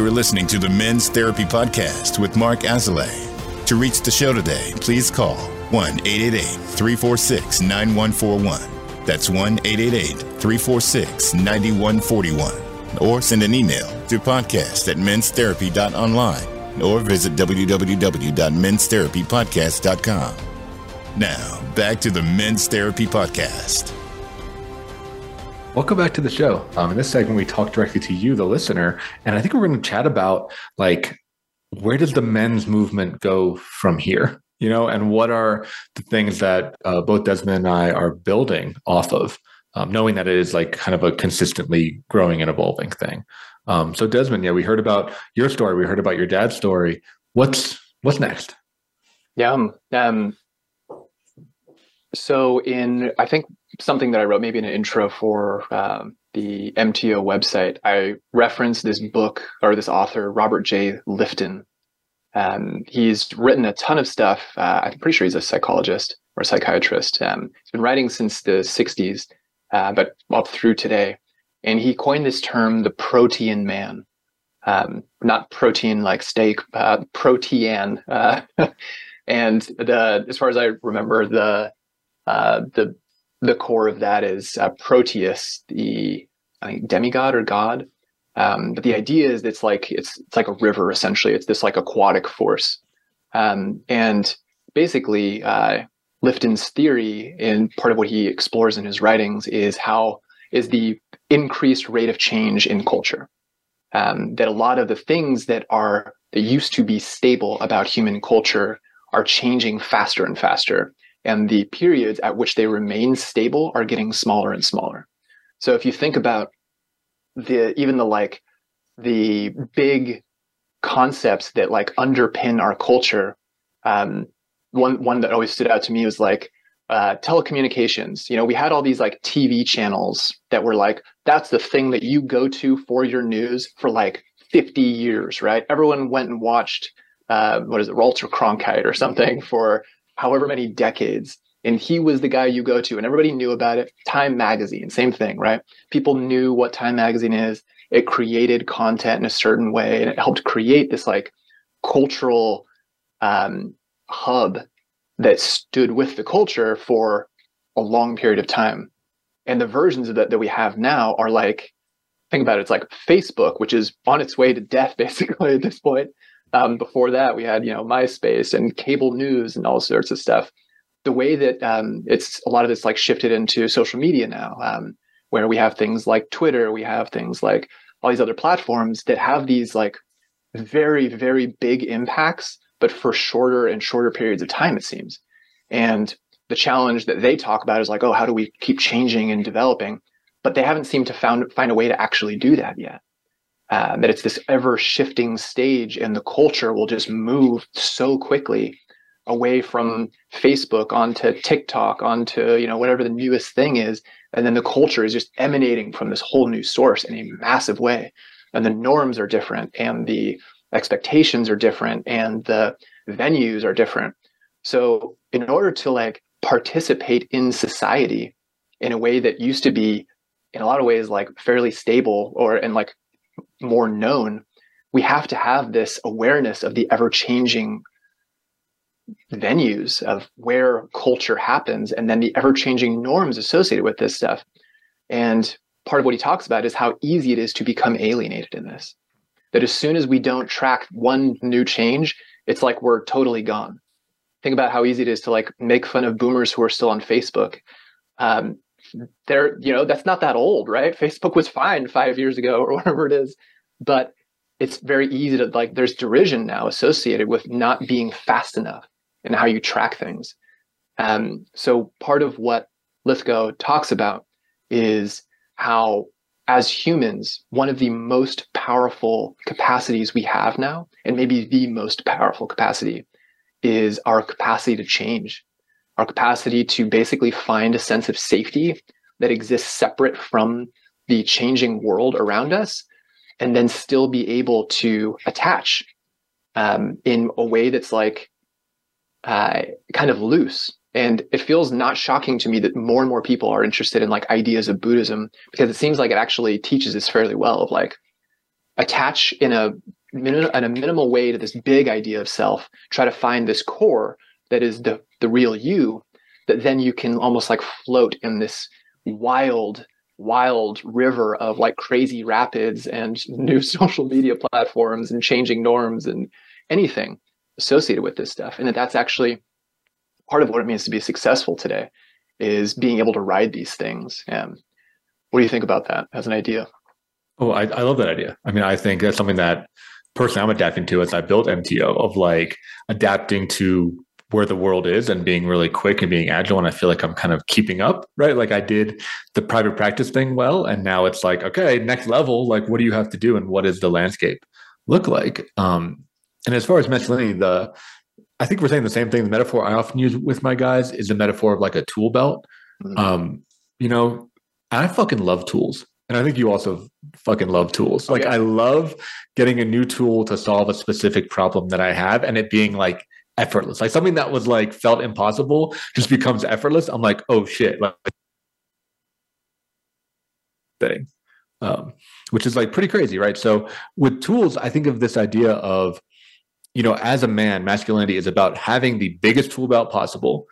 You are listening to the Men's Therapy Podcast with Mark Azoulay. To reach the show today, please call 1 888 346 9141. That's 1 888 346 9141. Or send an email to podcast at menstherapy.online or visit www.menstherapypodcast.com. Now, back to the Men's Therapy Podcast. Welcome back to the show. Um, in this segment, we talk directly to you, the listener, and I think we're going to chat about like where does the men's movement go from here? You know, and what are the things that uh, both Desmond and I are building off of, um, knowing that it is like kind of a consistently growing and evolving thing. Um, so, Desmond, yeah, we heard about your story. We heard about your dad's story. What's what's next? Yeah. Um, um so, in I think something that I wrote, maybe in an intro for um, the MTO website, I referenced this book or this author, Robert J. Lifton. Um, he's written a ton of stuff. Uh, I'm pretty sure he's a psychologist or psychiatrist. Um, he's been writing since the 60s, uh, but up through today. And he coined this term, the protean man. Um, not protein like steak, uh, protean. Uh, and the, as far as I remember, the uh, the the core of that is uh, Proteus, the I think demigod or god. Um, but the idea is it's like it's it's like a river essentially. It's this like aquatic force, um, and basically uh, Lifton's theory and part of what he explores in his writings is how is the increased rate of change in culture. Um, that a lot of the things that are that used to be stable about human culture are changing faster and faster and the periods at which they remain stable are getting smaller and smaller. So if you think about the even the like the big concepts that like underpin our culture, um, one one that always stood out to me was like uh, telecommunications. You know, we had all these like TV channels that were like that's the thing that you go to for your news for like 50 years, right? Everyone went and watched uh, what is it, Walter Cronkite or something for however many decades. And he was the guy you go to, and everybody knew about it. Time Magazine, same thing, right? People knew what Time Magazine is. It created content in a certain way, and it helped create this like cultural um, hub that stood with the culture for a long period of time. And the versions of that that we have now are like, think about it, it's like Facebook, which is on its way to death basically at this point. Um, before that, we had you know MySpace and cable news and all sorts of stuff. The way that um, it's a lot of it's like shifted into social media now, um, where we have things like Twitter, we have things like all these other platforms that have these like very very big impacts, but for shorter and shorter periods of time, it seems. And the challenge that they talk about is like, oh, how do we keep changing and developing? But they haven't seemed to found, find a way to actually do that yet uh, that it's this ever shifting stage and the culture will just move so quickly away from Facebook onto TikTok onto you know whatever the newest thing is. And then the culture is just emanating from this whole new source in a massive way. And the norms are different and the expectations are different and the venues are different. So in order to like participate in society in a way that used to be in a lot of ways like fairly stable or and like more known, we have to have this awareness of the ever changing venues of where culture happens and then the ever changing norms associated with this stuff. And part of what he talks about is how easy it is to become alienated in this. That as soon as we don't track one new change, it's like we're totally gone. Think about how easy it is to like make fun of boomers who are still on Facebook. Um, they're you know that's not that old right? Facebook was fine five years ago or whatever it is but it's very easy to like there's derision now associated with not being fast enough in how you track things. Um, so part of what Lifton talks about is how as humans one of the most powerful capacities we have now and maybe the most powerful capacity is our capacity to change our capacity to basically find a sense of safety that exists separate from the changing world around us, and then still be able to attach um, in a way that's like uh, kind of loose. And it feels not shocking to me that more and more people are interested in like ideas of Buddhism because it seems like it actually teaches this fairly well of like attach in a in a minimal way to this big idea of self, try to find this core that is the the real you, that then you can almost like float in this wild wild river of like crazy rapids and new social media platforms and changing norms and anything associated with this stuff. And that that's actually part of what it means to be successful today is being able to ride these things. And what do you think about that as an idea? Oh i, I love that idea. I mean i think that's something that personally i'm adapting to as i built mto of like adapting to where the world is and being really quick and being agile and i feel like i'm kind of keeping up right like i did the private practice thing well and now it's like okay next level like what do you have to do and what does the landscape look like um and as far as masculinity the i think we're saying the same thing the metaphor i often use with my guys is the metaphor of like a tool belt mm-hmm. um you know i fucking love tools and I think you also fucking love tools. Like I love getting a new tool to solve a specific problem that I have and it being like effortless. Like something that was like felt impossible just becomes effortless. I'm like, oh shit. Like, thing. Um, which is like pretty crazy, right? So with tools, I think of this idea of, you know, as a man, masculinity is about having the biggest tool belt possible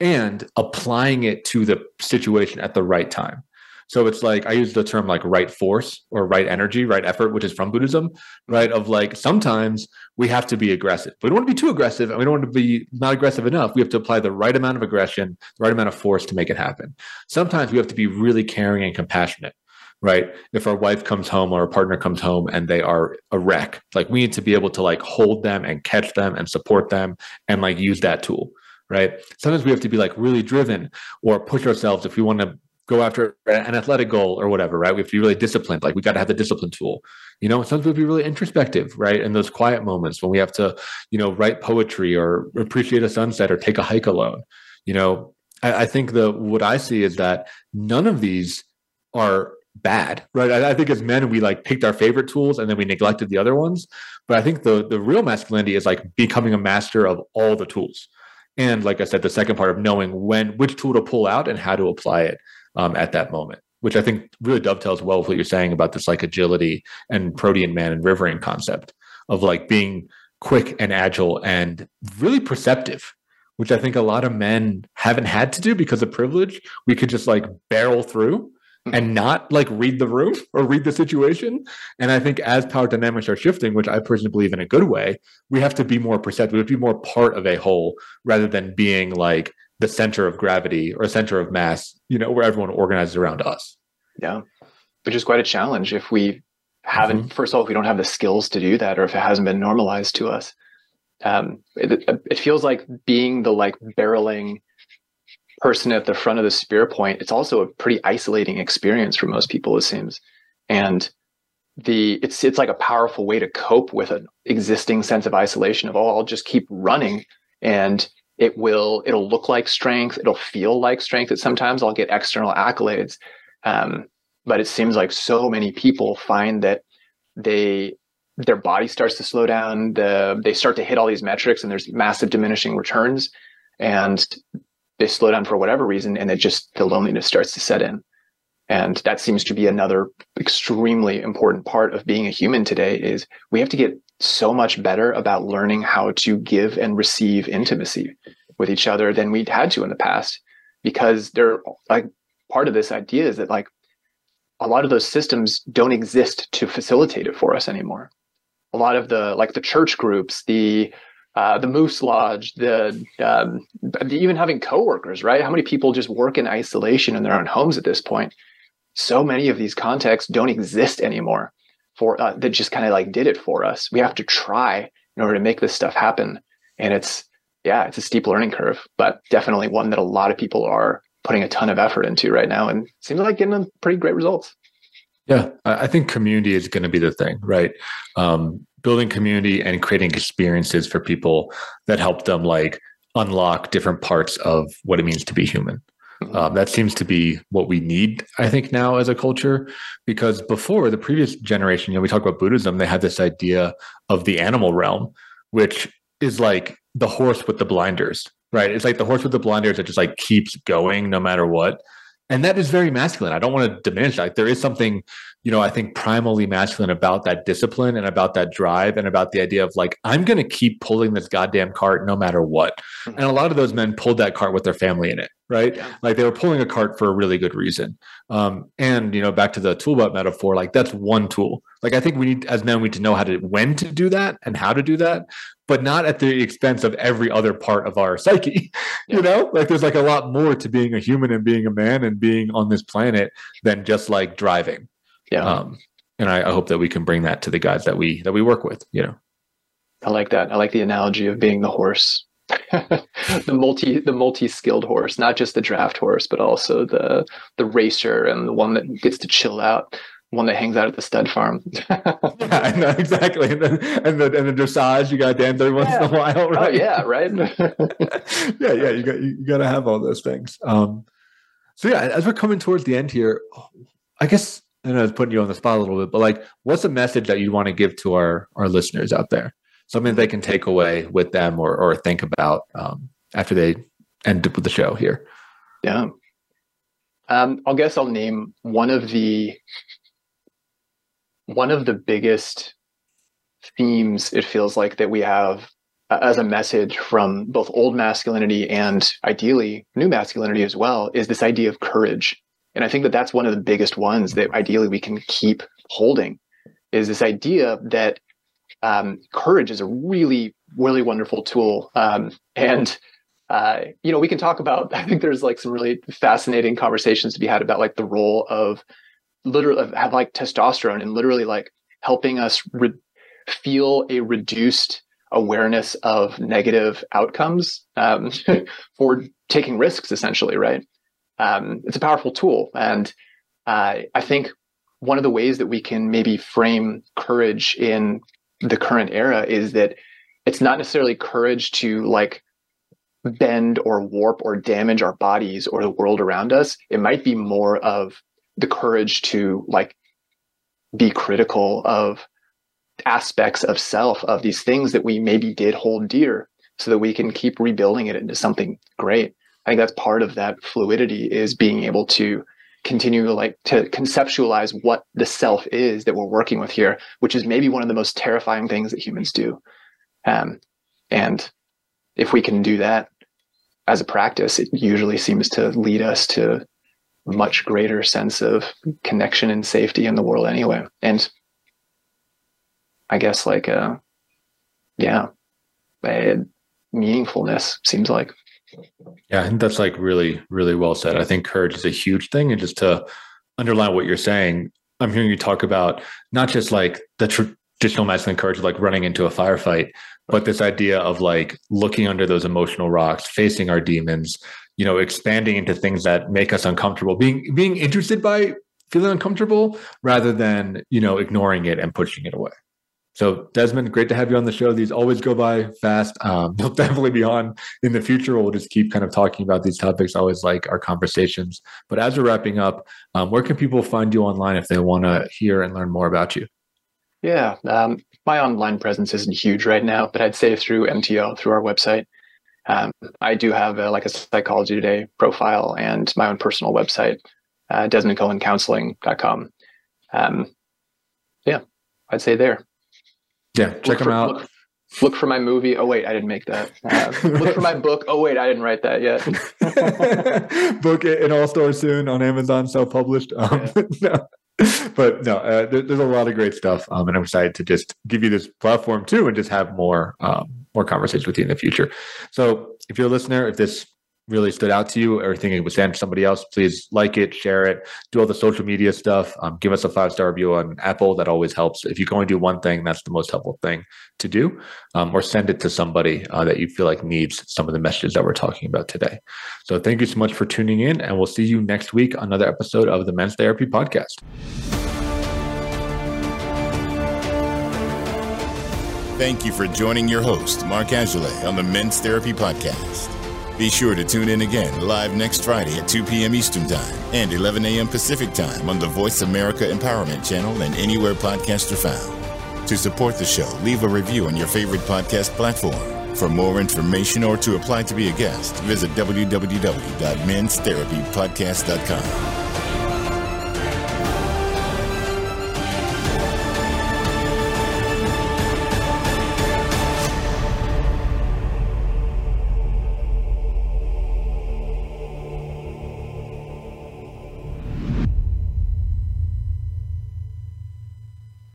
and applying it to the situation at the right time. So it's like I use the term like right force or right energy, right effort, which is from Buddhism, right? Of like sometimes we have to be aggressive. We don't want to be too aggressive and we don't want to be not aggressive enough. We have to apply the right amount of aggression, the right amount of force to make it happen. Sometimes we have to be really caring and compassionate right? If our wife comes home or our partner comes home and they are a wreck, like we need to be able to like hold them and catch them and support them and like use that tool, right? Sometimes we have to be like really driven or push ourselves if we want to go after an athletic goal or whatever, right? We have to be really disciplined. Like we got to have the discipline tool. You know, sometimes we be really introspective, right? In those quiet moments when we have to, you know, write poetry or appreciate a sunset or take a hike alone. You know, I, I think the what I see is that none of these are bad, right? I, I, think as men we like picked our favorite tools and then we neglected the other ones. But I think the the real masculinity is like becoming a master of all the tools. And like I said, the second part of knowing when which tool to pull out and how to apply it um, at that moment, which I think really dovetails well with what you're saying about this like agility and protean man and riverine concept of like being quick and agile and really perceptive, which I think a lot of men haven't had to do because of privilege. We could just like barrel through and not like read the room or read the situation. And I think as power dynamics are shifting, which I personally believe in a good way, we have to be more perceptive, we have to be more part of a whole rather than being like the center of gravity or center of mass, you know, where everyone organizes around us. Yeah. Which is quite a challenge if we haven't, mm-hmm. first of all, if we don't have the skills to do that or if it hasn't been normalized to us. Um, it, it feels like being the like barreling person at the front of the spear point, it's also a pretty isolating experience for most people, it seems. And the it's it's like a powerful way to cope with an existing sense of isolation of oh, I'll just keep running and it will it'll look like strength, it'll feel like strength. That sometimes I'll get external accolades. Um, but it seems like so many people find that they their body starts to slow down the, they start to hit all these metrics and there's massive diminishing returns and they slow down for whatever reason and it just the loneliness starts to set in and that seems to be another extremely important part of being a human today is we have to get so much better about learning how to give and receive intimacy with each other than we'd had to in the past because they're like part of this idea is that like a lot of those systems don't exist to facilitate it for us anymore a lot of the like the church groups the uh, the Moose Lodge, the um, even having coworkers, right? How many people just work in isolation in their own homes at this point? So many of these contexts don't exist anymore. For uh, that, just kind of like did it for us. We have to try in order to make this stuff happen, and it's yeah, it's a steep learning curve, but definitely one that a lot of people are putting a ton of effort into right now, and seems like getting pretty great results. Yeah, I think community is going to be the thing, right? Um, building community and creating experiences for people that help them like unlock different parts of what it means to be human. Um, that seems to be what we need, I think, now as a culture. Because before the previous generation, you know, we talk about Buddhism, they had this idea of the animal realm, which is like the horse with the blinders, right? It's like the horse with the blinders that just like keeps going no matter what. And that is very masculine. I don't want to diminish that. Like, there is something, you know, I think primally masculine about that discipline and about that drive and about the idea of like, I'm going to keep pulling this goddamn cart no matter what. Mm-hmm. And a lot of those men pulled that cart with their family in it, right? Yeah. Like they were pulling a cart for a really good reason. Um, and, you know, back to the tool belt metaphor, like that's one tool. Like I think we need, as men, we need to know how to, when to do that and how to do that but not at the expense of every other part of our psyche. Yeah. You know, like there's like a lot more to being a human and being a man and being on this planet than just like driving. Yeah. Um, and I, I hope that we can bring that to the guys that we that we work with. You know, I like that. I like the analogy of being the horse, the multi the multi skilled horse, not just the draft horse, but also the the racer and the one that gets to chill out one that hangs out at the stud farm. yeah, know, exactly. And the, and the and the dressage, you got dance every once yeah. in a while, oh, right? Oh, yeah, right. yeah, yeah. You got you, you got to have all those things. Um, so yeah, as we're coming towards the end here, I guess I know it's putting you on the spot a little bit, but like, what's a message that you want to give to our our listeners out there? Something they can take away with them or or think about um, after they end up with the show here. Yeah. Um, I'll guess I'll name one of the one of the biggest themes it feels like that we have uh, as a message from both old masculinity and ideally new masculinity as well is this idea of courage and i think that that's one of the biggest ones that ideally we can keep holding is this idea that um, courage is a really really wonderful tool. Um, and uh, you know we can talk about i think there's like some really fascinating conversations to be had about like the role of literally have like testosterone and literally like helping us re- feel a reduced awareness of negative outcomes um, for taking risks essentially right? Um, it's a powerful tool. And uh, i think one of the ways that we can maybe frame courage in the current era is that it's not necessarily courage to like bend or warp or damage our bodies or the world around us. It might be more of the courage to like be critical of aspects of self of these things that we maybe did hold dear so that we can keep rebuilding it into something great. I think that's part of that fluidity is being able to continue like to conceptualize what the self is that we're working with here which is maybe one of the most terrifying things that humans do um, and if we can do that as a practice it usually seems to lead us to much greater sense of connection and safety in the world anyway. And I guess like uh yeah, meaningfulness seems like. Yeah, I think that's like really, really well said. I think courage is a huge thing. And just to underline what you're saying, I'm hearing you talk about not just like the traditional masculine courage, like running into a firefight, but this idea of like looking under those emotional rocks, facing our demons, you know expanding into things that make us uncomfortable being being interested by feeling uncomfortable rather than you know ignoring it and pushing it away so desmond great to have you on the show. These always go by fast. Um, you'll definitely be on in the future. We'll just keep kind of talking about these topics. I always like our conversations. But as we're wrapping up um, where can people find you online if they want to hear and learn more about you? Yeah um, my online presence isn't huge right now but i'd say through mto through our website. Um, I do have a, like a psychology today profile and my own personal website, uh, DesmondCohenCounseling.com. Um, yeah, I'd say there. Yeah, check look them for, out. Look, look, for my movie. Oh wait, I didn't make that. Uh, look for my book. Oh wait, I didn't write that yet. book it in all stores soon on Amazon, self-published. Um, yeah. no. But no, uh, there, there's a lot of great stuff, um, and I'm excited to just give you this platform too, and just have more um, more conversations with you in the future. So if you're a listener, if this really stood out to you or think it was sent to somebody else, please like it, share it, do all the social media stuff. Um, give us a five star review on Apple. That always helps. If you can only do one thing, that's the most helpful thing to do. Um, or send it to somebody uh, that you feel like needs some of the messages that we're talking about today. So thank you so much for tuning in, and we'll see you next week another episode of the Men's Therapy Podcast. Thank you for joining your host, Mark Azoulay, on the Men's Therapy Podcast. Be sure to tune in again live next Friday at 2 p.m. Eastern Time and 11 a.m. Pacific Time on the Voice America Empowerment Channel and anywhere podcasts are found. To support the show, leave a review on your favorite podcast platform. For more information or to apply to be a guest, visit www.menstherapypodcast.com.